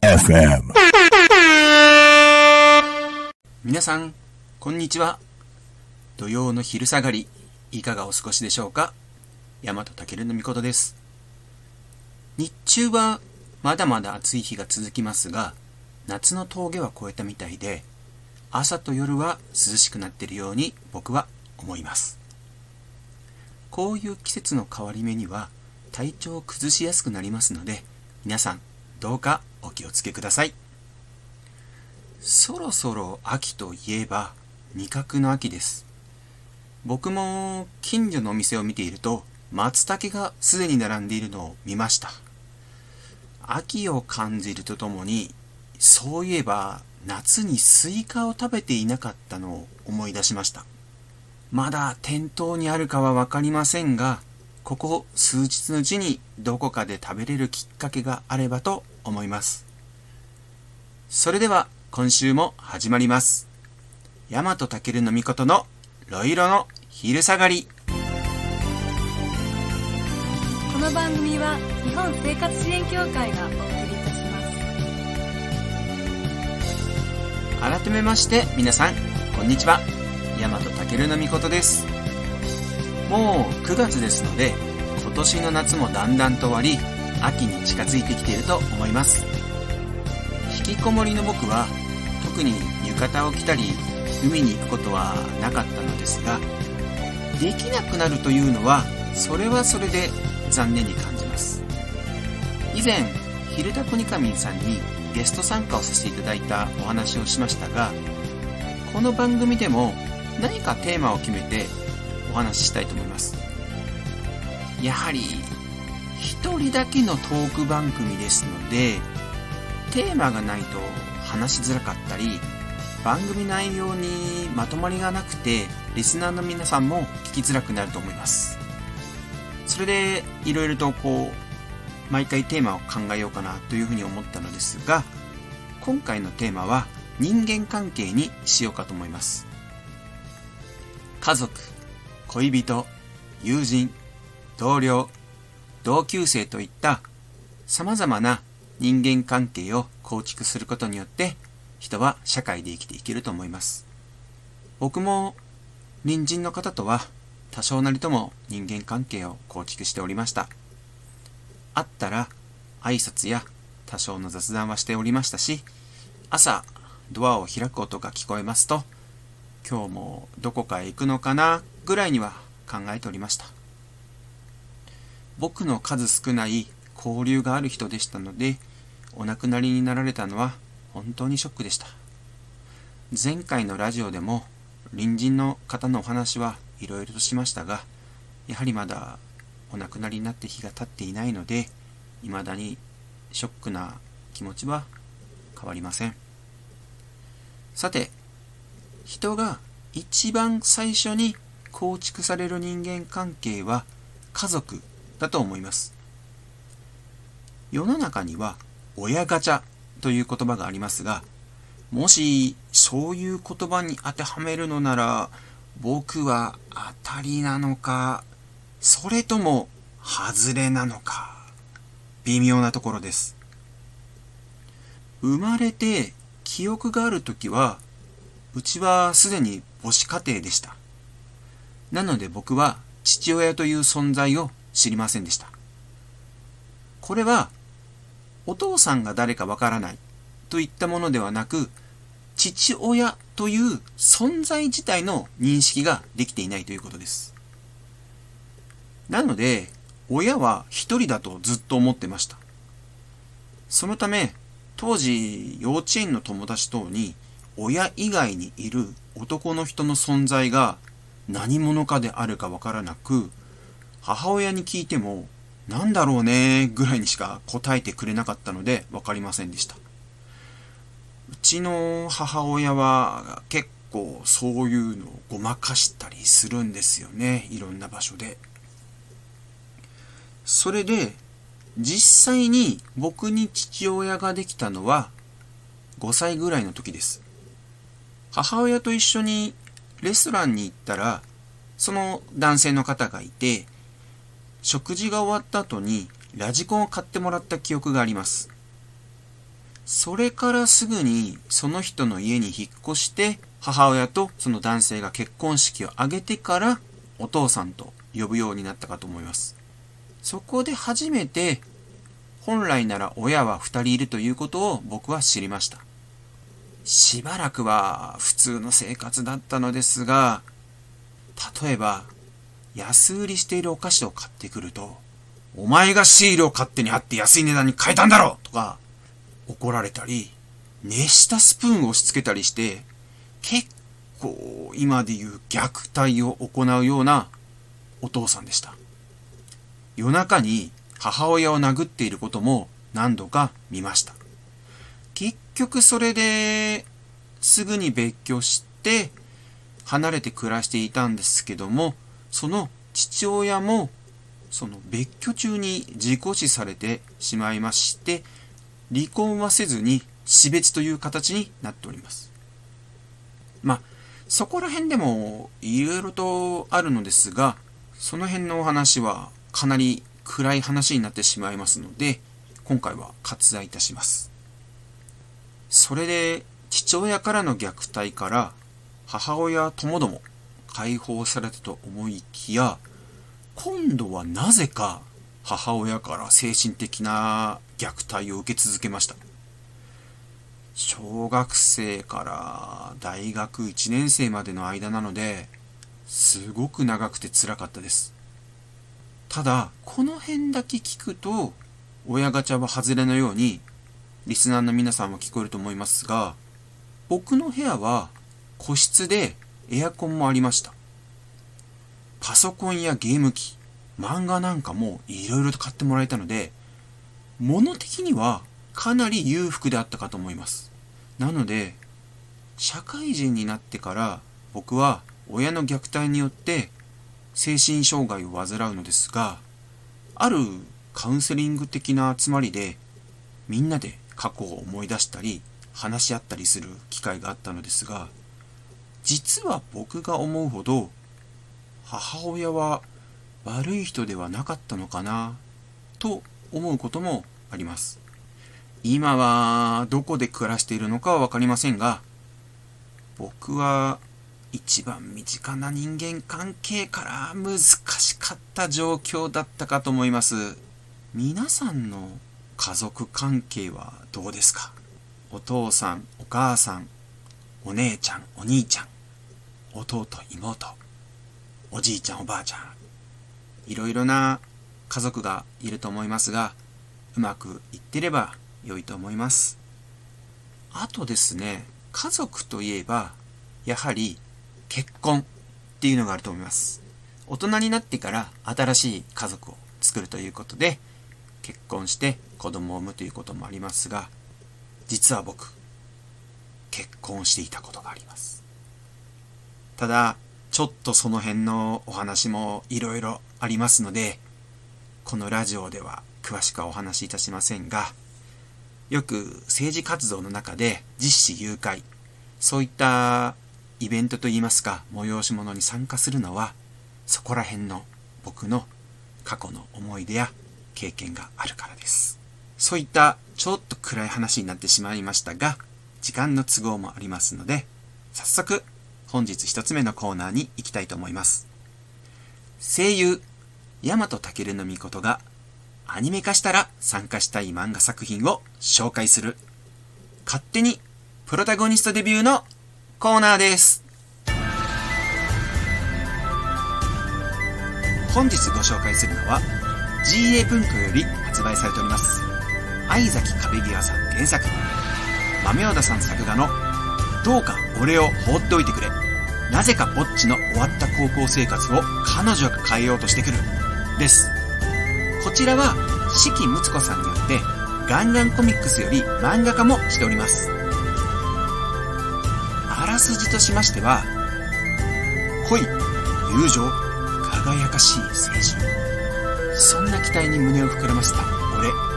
FM. 皆さん、こんにちは。土曜の昼下がり、いかがお過ごしでしょうか？大和健のみことです。日中はまだまだ暑い日が続きますが、夏の峠は越えたみたいで、朝と夜は涼しくなっているように僕は思います。こういう季節の変わり目には体調を崩しやすくなりますので、皆さんどうかお気をつけください。そろそろ秋といえば味覚の秋です。僕も近所のお店を見ていると松茸がすでに並んでいるのを見ました。秋を感じるとともにそういえば夏にスイカを食べていなかったのを思い出しました。まだ店頭にあるかはわかりませんが、ここ数日のうちにどこかで食べれるきっかけがあればと思います。それでは今週も始まります。大和健のみことのロイロの昼下がり。この番組は日本生活支援協会がお送りいたします改めまして皆さん、こんにちは。大和健のみことです。もう9月ですので、今年の夏もだんだんと終わり、秋に近づいてきていると思います。引きこもりの僕は、特に浴衣を着たり、海に行くことはなかったのですが、できなくなるというのは、それはそれで残念に感じます。以前、昼田コニカミンさんにゲスト参加をさせていただいたお話をしましたが、この番組でも何かテーマを決めてお話ししたいと思います。やはり、一人だけのトーク番組ですので、テーマがないと話しづらかったり、番組内容にまとまりがなくて、リスナーの皆さんも聞きづらくなると思います。それで、いろいろとこう、毎回テーマを考えようかなというふうに思ったのですが、今回のテーマは人間関係にしようかと思います。家族、恋人、友人、同僚、同級生といった様々な人間関係を構築することによって人は社会で生きていけると思います。僕も隣人の方とは多少なりとも人間関係を構築しておりました。会ったら挨拶や多少の雑談はしておりましたし、朝ドアを開く音が聞こえますと、今日もどこかへ行くのかなぐらいには考えておりました。僕の数少ない交流がある人でしたので、お亡くなりになられたのは本当にショックでした。前回のラジオでも隣人の方のお話はいろいろとしましたが、やはりまだお亡くなりになって日が経っていないので、未だにショックな気持ちは変わりません。さて、人が一番最初に構築される人間関係は家族だと思います。世の中には親ガチャという言葉がありますが、もしそういう言葉に当てはめるのなら、僕は当たりなのか、それとも外れなのか、微妙なところです。生まれて記憶があるときは、うちはすでに母子家庭でした。なので僕は父親という存在を知りませんでした。これは、お父さんが誰かわからないといったものではなく、父親という存在自体の認識ができていないということです。なので、親は一人だとずっと思ってました。そのため、当時幼稚園の友達等に親以外にいる男の人の存在が何者かであるかわからなく、母親に聞いても、なんだろうねぐらいにしか答えてくれなかったので分かりませんでした。うちの母親は結構そういうのをごまかしたりするんですよね。いろんな場所で。それで、実際に僕に父親ができたのは5歳ぐらいの時です。母親と一緒にレストランに行ったら、その男性の方がいて、食事が終わった後にラジコンを買ってもらった記憶があります。それからすぐにその人の家に引っ越して、母親とその男性が結婚式を挙げてからお父さんと呼ぶようになったかと思います。そこで初めて本来なら親は二人いるということを僕は知りました。しばらくは普通の生活だったのですが、例えば安売りしているお菓子を買ってくると、お前がシールを勝手に貼って安い値段に変えたんだろとか怒られたり、熱したスプーンを押し付けたりして、結構今でいう虐待を行うようなお父さんでした。夜中に母親を殴っていることも何度か見ました。結局それですぐに別居して離れて暮らしていたんですけども、その父親もその別居中に自己死されてしまいまして、離婚はせずに死別という形になっております。まあ、そこら辺でもいろいろとあるのですが、その辺のお話はかなり暗い話になってしまいますので、今回は割愛いたします。それで、父親からの虐待から母親ともども解放されたと思いきや、今度はなぜか母親から精神的な虐待を受け続けました。小学生から大学1年生までの間なので、すごく長くて辛かったです。ただ、この辺だけ聞くと、親ガチャは外れのように、リスナーの皆さんも聞こえると思いますが、僕の部屋は個室でエアコンもありました。パソコンやゲーム機、漫画なんかもいろいろと買ってもらえたので、物的にはかなり裕福であったかと思います。なので、社会人になってから僕は親の虐待によって精神障害を患うのですが、あるカウンセリング的な集まりでみんなで過去を思い出したり話し合ったりする機会があったのですが、実は僕が思うほど母親は悪い人ではなかったのかなと思うこともあります。今はどこで暮らしているのかはわかりませんが、僕は一番身近な人間関係から難しかった状況だったかと思います。皆さんの家族関係はどうですか？お父さん、お母さん、お姉ちゃん、お兄ちゃん、弟、妹、おじいちゃん、おばあちゃん。いろいろな家族がいると思いますが、うまくいってれば良いと思います。あとですね、家族といえば、やはり結婚っていうのがあると思います。大人になってから新しい家族を作るということで、結婚して子供を産むということもありますが、実は僕、結婚していたことがあります。ただ、ちょっとその辺のお話もいろいろありますので、このラジオでは詳しくはお話しいたしませんが、よく政治活動の中で実施誘拐、そういったイベントといいますか、催し物に参加するのは、そこら辺の僕の過去の思い出や経験があるからです。そういったちょっと暗い話になってしまいましたが、時間の都合もありますので、早速本日一つ目のコーナーに行きたいと思います。声優、大和健の御事がアニメ化したら参加したい漫画作品を紹介する、勝手にプロタゴニストデビューのコーナーです。本日ご紹介するのは GA 文庫より発売されております相崎壁際さん原作。豆小田さん作画のどうか俺を放っておいてくれ。なぜかぼっちの終わった高校生活を彼女が変えようとしてくる。です。こちらは四季睦子さんによってガンガンコミックスより漫画化もしております。あらすじとしましては恋友情輝かしい青春。そんな期待に胸を膨らませた俺。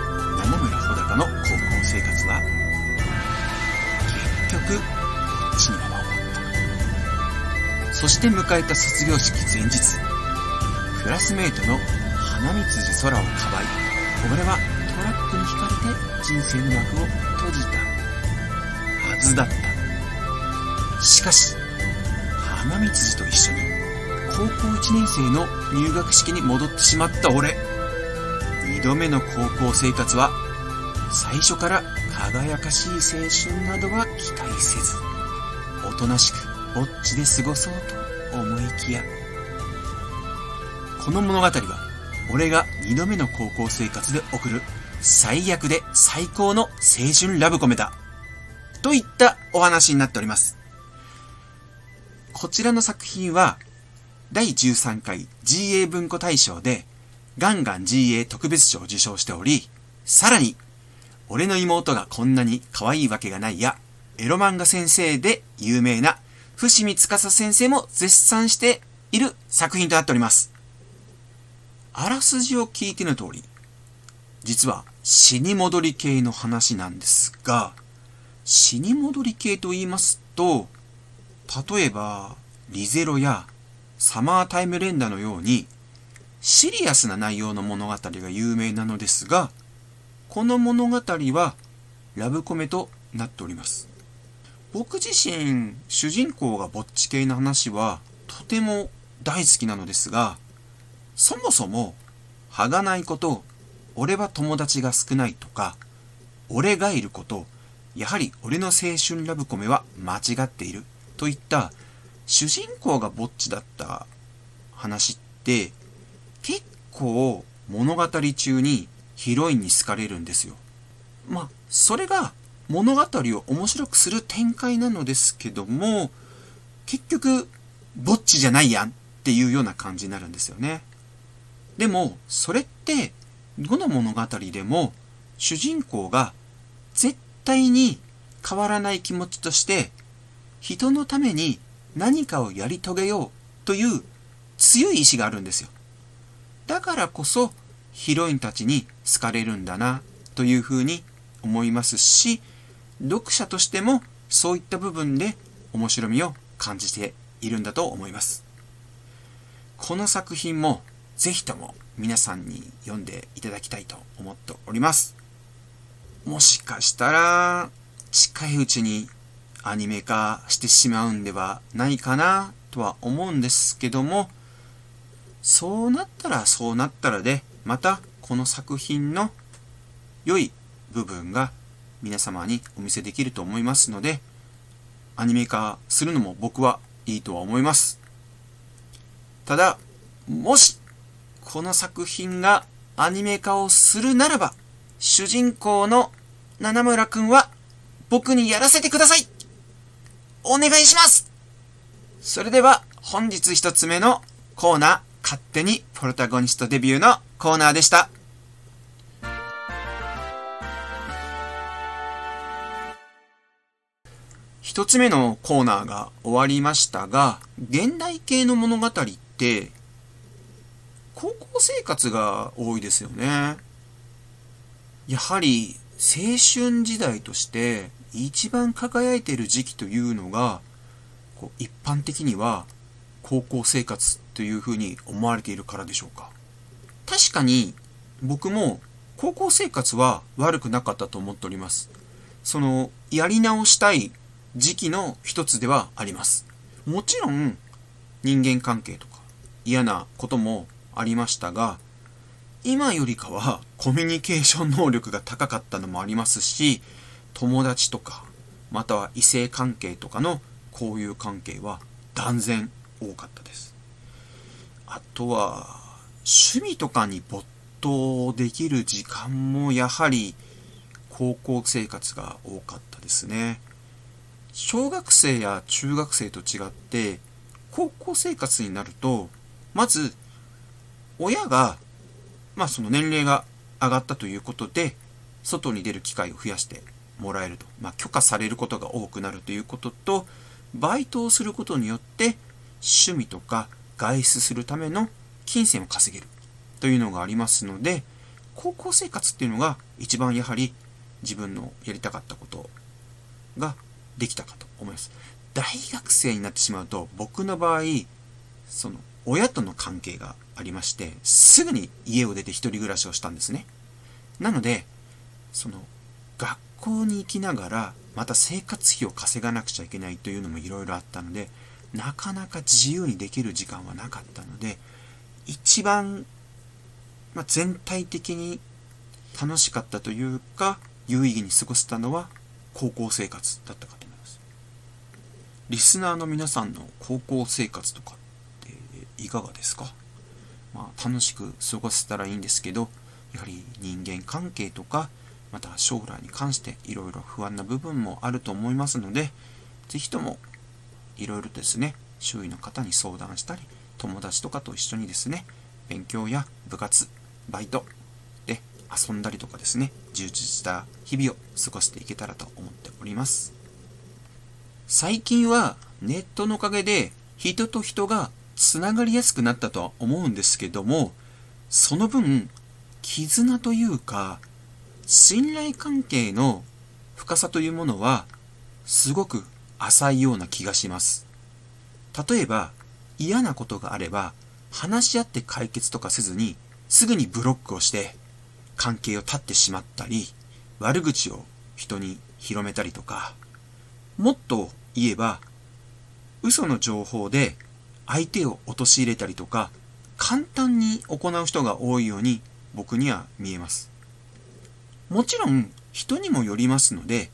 そして迎えた卒業式前日。クラスメートの花見辻空をかばい俺はトラックにひかれて人生の幕を閉じた。はずだった。しかし花見辻と一緒に高校1年生の入学式に戻ってしまった俺。二度目の高校生活は最初から輝かしい青春などは期待せず。おとなしくぼっちで過ごそうと思いきやこの物語は俺が二度目の高校生活で送る最悪で最高の青春ラブコメだといったお話になっております。こちらの作品は第13回 GA 文庫大賞でガンガン GA 特別賞を受賞しておりさらに俺の妹がこんなに可愛いわけがないやエロ漫画先生で有名な伏見司先生も絶賛している作品となっております。あらすじを聞いての通り、実は死に戻り系の話なんですが、死に戻り系と言いますと、例えば、リゼロやサマータイム連打のように、シリアスな内容の物語が有名なのですが、この物語はラブコメとなっております。僕自身、主人公がぼっち系の話はとても大好きなのですが、そもそも、はがないこと、俺は友達が少ないとか、俺がいること、やはり俺の青春ラブコメは間違っているといった主人公がぼっちだった話って結構物語中にヒロインに好かれるんですよ。まあ、それが物語を面白くする展開なのですけども、結局、ぼっちじゃないやんっていうような感じになるんですよね。でも、それって、どの物語でも、主人公が絶対に変わらない気持ちとして、人のために何かをやり遂げようという強い意志があるんですよ。だからこそ、ヒロインたちに好かれるんだなというふうに思いますし、読者としてもそういった部分で面白みを感じているんだと思います。この作品もぜひとも皆さんに読んでいただきたいと思っております。もしかしたら近いうちにアニメ化してしまうんではないかなとは思うんですけども、そうなったらそうなったらで、またこの作品の良い部分が皆様にお見せできると思いますので、アニメ化するのも僕はいいとは思います。ただ、もし、この作品がアニメ化をするならば、主人公の七村くんは僕にやらせてくださいお願いしますそれでは本日一つ目のコーナー、勝手にプロタゴニストデビューのコーナーでした。一つ目のコーナーが終わりましたが、現代系の物語って、高校生活が多いですよね。やはり青春時代として一番輝いている時期というのが、こう一般的には高校生活というふうに思われているからでしょうか。確かに僕も高校生活は悪くなかったと思っております。その、やり直したい時期の一つではあります。もちろん人間関係とか嫌なこともありましたが、今よりかはコミュニケーション能力が高かったのもありますし、友達とか、または異性関係とかの交友関係は断然多かったです。あとは、趣味とかに没頭できる時間もやはり高校生活が多かったですね。小学生や中学生と違って高校生活になるとまず親がまあその年齢が上がったということで外に出る機会を増やしてもらえると、まあ、許可されることが多くなるということとバイトをすることによって趣味とか外出するための金銭を稼げるというのがありますので高校生活っていうのが一番やはり自分のやりたかったことができたかと思います。大学生になってしまうと僕の場合その親との関係がありましてすぐに家を出て一人暮らしをしたんですねなのでその学校に行きながらまた生活費を稼がなくちゃいけないというのもいろいろあったのでなかなか自由にできる時間はなかったので一番、まあ、全体的に楽しかったというか有意義に過ごせたのは高校生活だったかとリスナーの皆さんの高校生活とかっていかがですか、まあ、楽しく過ごせたらいいんですけどやはり人間関係とかまた将来に関していろいろ不安な部分もあると思いますので是非ともいろいろですね周囲の方に相談したり友達とかと一緒にですね勉強や部活バイトで遊んだりとかですね充実した日々を過ごしていけたらと思っております。最近はネットのおかげで人と人がつながりやすくなったとは思うんですけどもその分絆というか信頼関係の深さというものはすごく浅いような気がします。例えば嫌なことがあれば話し合って解決とかせずにすぐにブロックをして関係を断ってしまったり悪口を人に広めたりとかもっと言えば嘘の情報で相手を陥れたりとか簡単に行う人が多いように僕には見えます。もちろん人にもよりますので、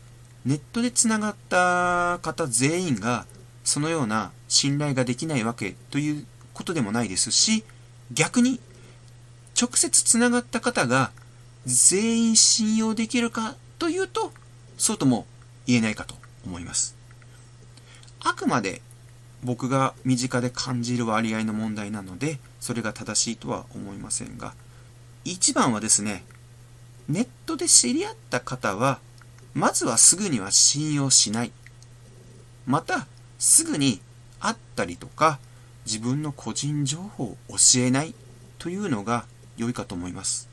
ネットでつながった方全員がそのような信頼ができないわけということでもないですし、逆に直接つながった方が全員信用できるかというと、そうとも言えないかと思います。あくまで僕が身近で感じる割合の問題なので、それが正しいとは思いませんが、一番はですね、ネットで知り合った方は、まずはすぐには信用しない。また、すぐに会ったりとか、自分の個人情報を教えないというのが良いかと思います。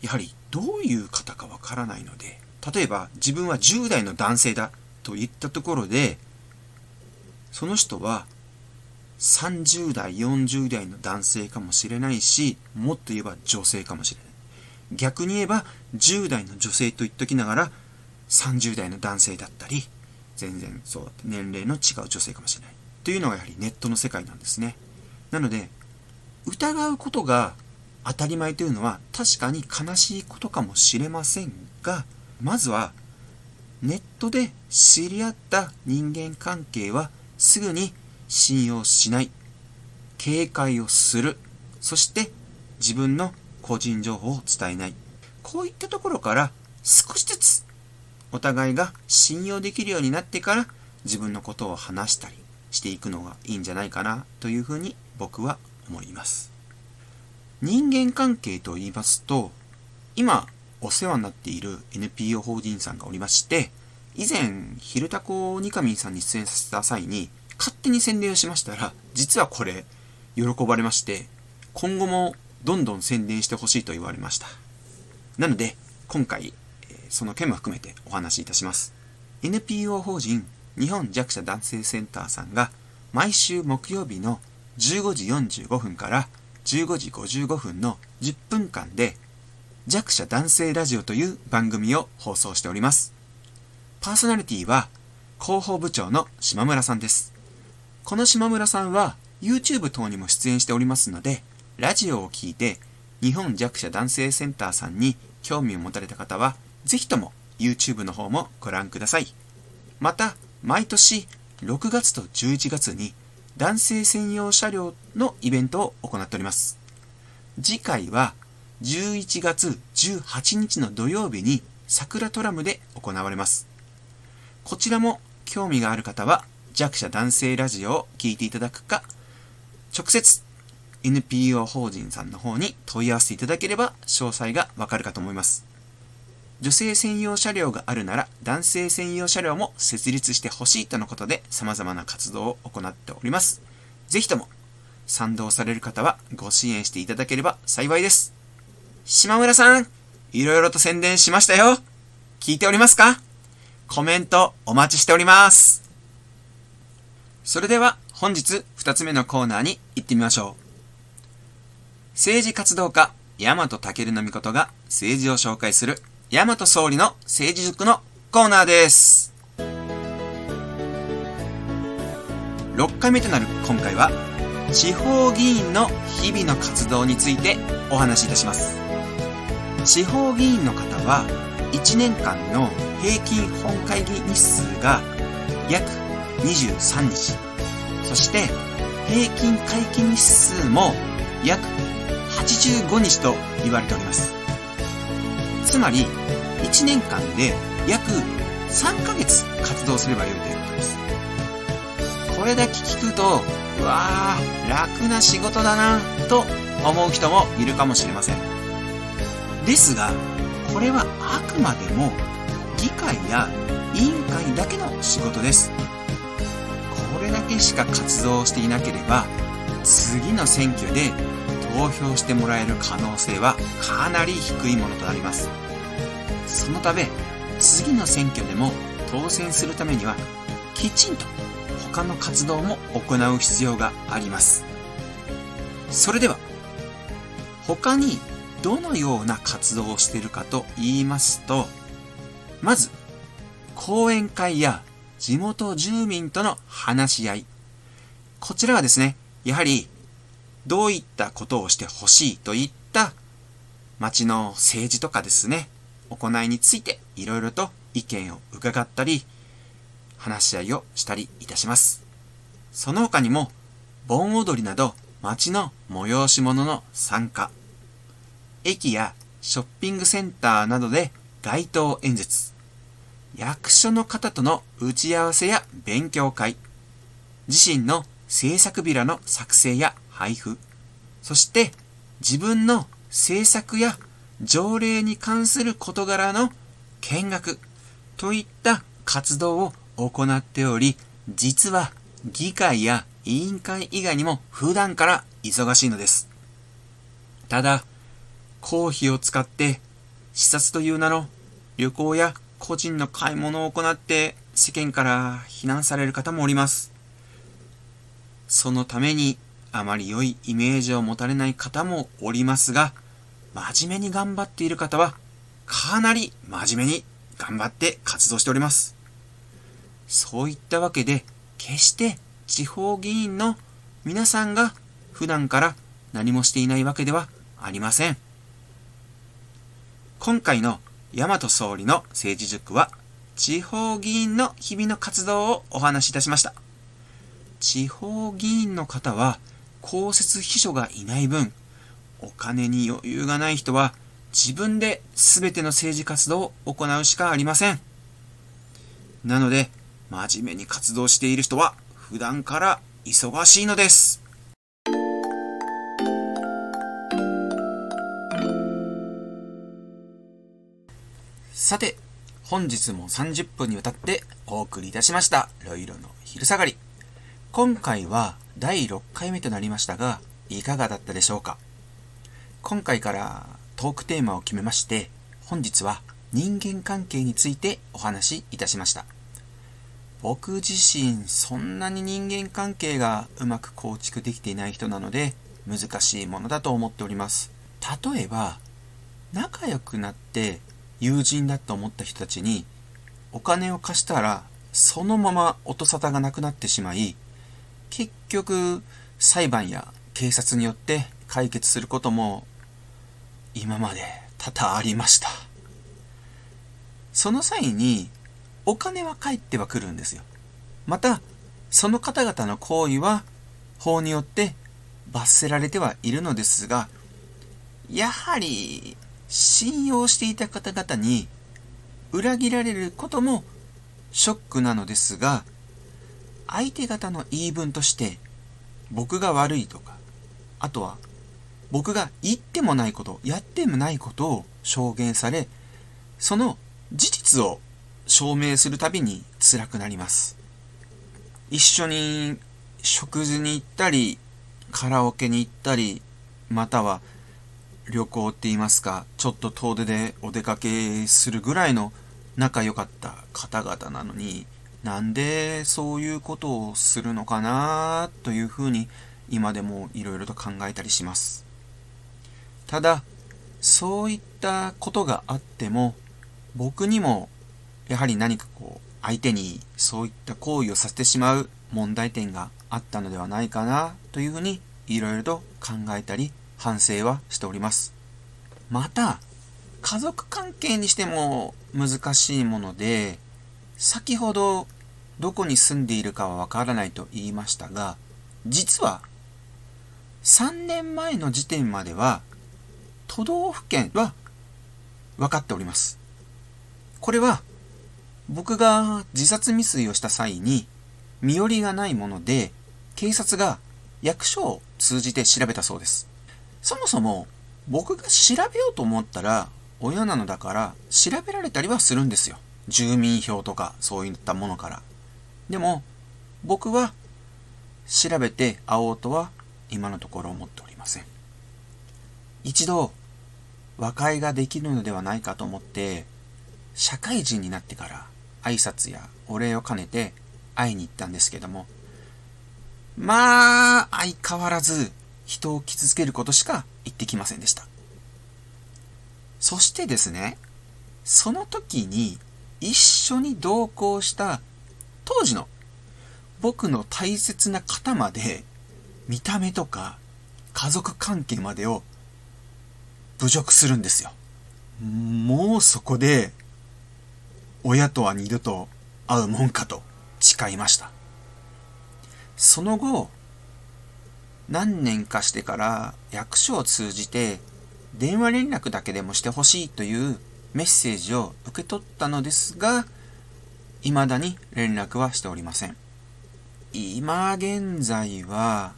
やはりどういう方かわからないので、例えば自分は10代の男性だと言ったところで、その人は30代、40代の男性かもしれないし、もっと言えば女性かもしれない。逆に言えば10代の女性と言っときながら30代の男性だったり全然そう年齢の違う女性かもしれないというのがやはりネットの世界なんですねなので疑うことが当たり前というのは確かに悲しいことかもしれませんがまずはネットで知り合った人間関係はすぐに信用しない警戒をするそして自分の個人情報を伝えない。こういったところから少しずつお互いが信用できるようになってから自分のことを話したりしていくのがいいんじゃないかなというふうに僕は思います。人間関係と言いますと、今お世話になっている NPO 法人さんがおりまして、以前、ヒルタコニカミンさんに出演させた際に、勝手に宣伝をしましたら、実はこれ、喜ばれまして、今後もどんどん宣伝してほしいと言われました。なので、今回、その件も含めてお話しいたします。NPO 法人日本弱者男性センターさんが毎週木曜日の15時45分から15時55分の10分間で弱者男性ラジオという番組を放送しております。パーソナリティは広報部長の島村さんです。この島村さんは YouTube 等にも出演しておりますので、ラジオを聞いて日本弱者男性センターさんに興味を持たれた方は、ぜひとも YouTube の方もご覧ください。また、毎年6月と11月に男性専用車両のイベントを行っております。次回は11月18日の土曜日に桜トラムで行われます。こちらも興味がある方は弱者男性ラジオを聴いていただくか、直接 NPO 法人さんの方に問い合わせていただければ詳細がわかるかと思います。女性専用車両があるなら男性専用車両も設立してほしいとのことで様々な活動を行っております。ぜひとも賛同される方はご支援していただければ幸いです。島村さん、いろいろと宣伝しましたよ。聞いておりますか？コメントお待ちしております。それでは本日二つ目のコーナーに行ってみましょう。政治活動家、大和武の御が政治を紹介する大和総理の政治塾のコーナーです。6回目となる今回は、地方議員の日々の活動についてお話しいたします。地方議員の方は、1年間の平均本会議日数が約23日。そして、平均会期日数も約85日と言われております。つまり、1年間で約3ヶ月活動すればよいということです。これだけ聞くと、うわー、楽な仕事だなと思う人もいるかもしれません。ですが、これはあくまでも議会や委員会だけの仕事です。これだけしか活動していなければ、次の選挙で投票してもらえる可能性はかなり低いものとなります。そのため、次の選挙でも当選するためには、きちんと他の活動も行う必要があります。それでは、他にどのような活動をしているかと言いますと、まず、講演会や地元住民との話し合い。こちらはですね、やはり、どういったことをしてほしいといった町の政治とかですね、行いについていろいろと意見を伺ったり、話し合いをしたりいたします。その他にも、盆踊りなど町の催し物の参加、駅やショッピングセンターなどで街頭演説、役所の方との打ち合わせや勉強会、自身の制作ビラの作成や配布、そして自分の制作や条例に関する事柄の見学。といった活動を行っており、実は議会や委員会以外にも普段から忙しいのです。ただ、公費を使って視察という名の旅行や個人の買い物を行って世間から非難される方もおります。そのためにあまり良いイメージを持たれない方もおりますが、真面目に頑張っている方はかなり真面目に頑張って活動しております。そういったわけで、決して地方議員の皆さんが普段から何もしていないわけではありません。今回の大和総理の政治塾は、地方議員の日々の活動をお話しいたしました。地方議員の方は、公設秘書がいない分、お金に余裕がない人は、自分で全ての政治活動を行うしかありません。なので、真面目に活動している人は、普段から忙しいのです。さて、本日も30分にわたってお送りいたしました、ロイロの昼下がり。今回は第6回目となりましたが、いかがだったでしょうか？今回からトークテーマを決めまして、本日は人間関係についてお話しいたしました。僕自身そんなに人間関係がうまく構築できていない人なので難しいものだと思っております。例えば、仲良くなって友人だと思った人たちにお金を貸したらそのまま音沙汰がなくなってしまい結局裁判や警察によって解決することも今まで多々ありました。その際にお金は返ってはくるんですよ。またその方々の行為は法によって罰せられてはいるのですがやはり信用していた方々に裏切られることもショックなのですが相手方の言い分として僕が悪いとかあとは僕が言ってもないことやってもないことを証言されその事実を証明するたびに辛くなります。一緒に食事に行ったりカラオケに行ったりまたは旅行って言いますかちょっと遠出でお出かけするぐらいの仲良かった方々なのになんでそういうことをするのかなというふうに今でもいろいろと考えたりします。ただそういったことがあっても僕にもやはり何かこう相手にそういった行為をさせてしまう問題点があったのではないかなというふうにいろいろと考えたり反省はしております。また家族関係にしても難しいもので先ほどどこに住んでいるかはわからないと言いましたが実は3年前の時点までは都道府県は分かっております。これは僕が自殺未遂をした際に身寄りがないもので警察が役所を通じて調べたそうです。そもそも僕が調べようと思ったら親なのだから調べられたりはするんですよ。住民票とかそういったものから。でも僕は調べて会おうとは今のところ思っておりません。一度和解ができるのではないかと思って社会人になってから挨拶やお礼を兼ねて会いに行ったんですけどもまあ相変わらず人を傷つけることしか言ってきませんでしたそしてですねその時に一緒に同行した当時の僕の大切な方まで見た目とか家族関係までを侮辱するんですよ。もうそこで親とは二度と会うもんかと誓いました。その後、何年かしてから役所を通じて電話連絡だけでもしてほしいというメッセージを受け取ったのですが、未だに連絡はしておりません。今現在は、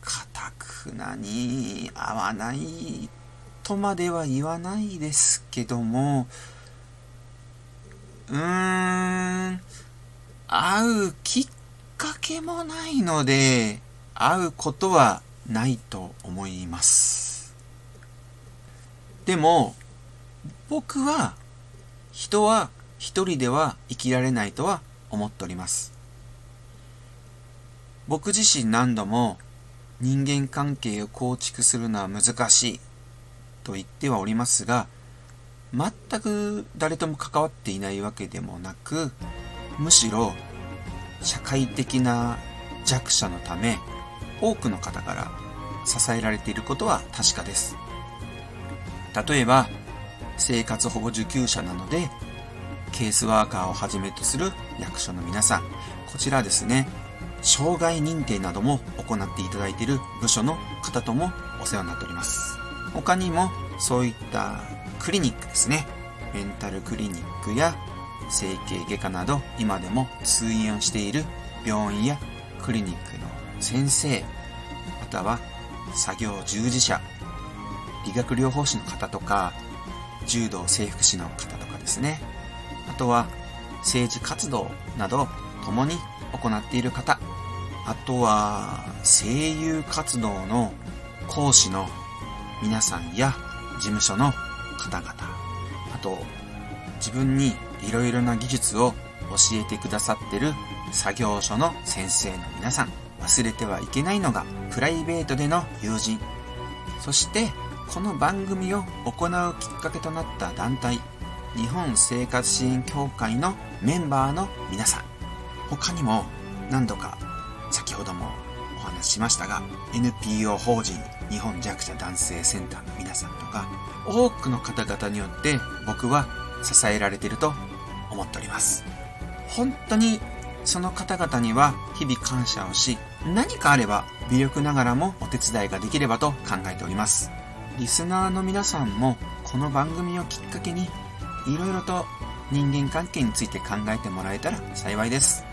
かたくなに会わないとまでは言わないですけども、うーん、会うきっかけもないので、会うことはないと思います。でも、僕は、人は一人では生きられないとは思っております。僕自身何度も人間関係を構築するのは難しいと言ってはおりますが、全く誰とも関わっていないわけでもなく、むしろ社会的な弱者のため、多くの方から支えられていることは確かです。例えば、生活保護受給者なので、ケースワーカーをはじめとする役所の皆さん、こちらですね、障害認定なども行っていただいている部署の方ともお世話になっております。他にもそういったクリニックですね。メンタルクリニックや整形外科など今でも通院をしている病院やクリニックの先生、または作業従事者、理学療法士の方とか、柔道整復師の方とかですね。あとは政治活動など共に行っている方、あとは声優活動の講師の皆さんや事務所の方々、あと自分にいろいろな技術を教えてくださってる作業所の先生の皆さん、忘れてはいけないのがプライベートでの友人、そしてこの番組を行うきっかけとなった団体、日本生活支援協会のメンバーの皆さん、他にも何度か先ほどもお話ししましたが、NPO 法人日本弱者男性センターの皆さんとか、多くの方々によって僕は支えられていると思っております。本当にその方々には日々感謝をし、何かあれば微力ながらもお手伝いができればと考えております。リスナーの皆さんもこの番組をきっかけにいろいろと人間関係について考えてもらえたら幸いです。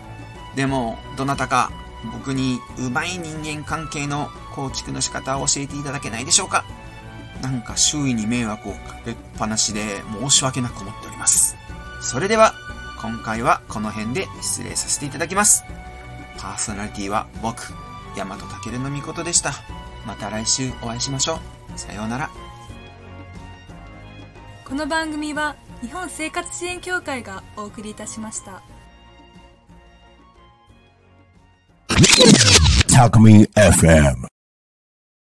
でも、どなたか僕にうまい人間関係の構築の仕方を教えていただけないでしょうかなんか周囲に迷惑をかけっぱなしで申し訳なく思っております。それでは、今回はこの辺で失礼させていただきます。パーソナリティは僕、大和健のみことでした。また来週お会いしましょう。さようなら。この番組は日本生活支援協会がお送りいたしました Talk Me FM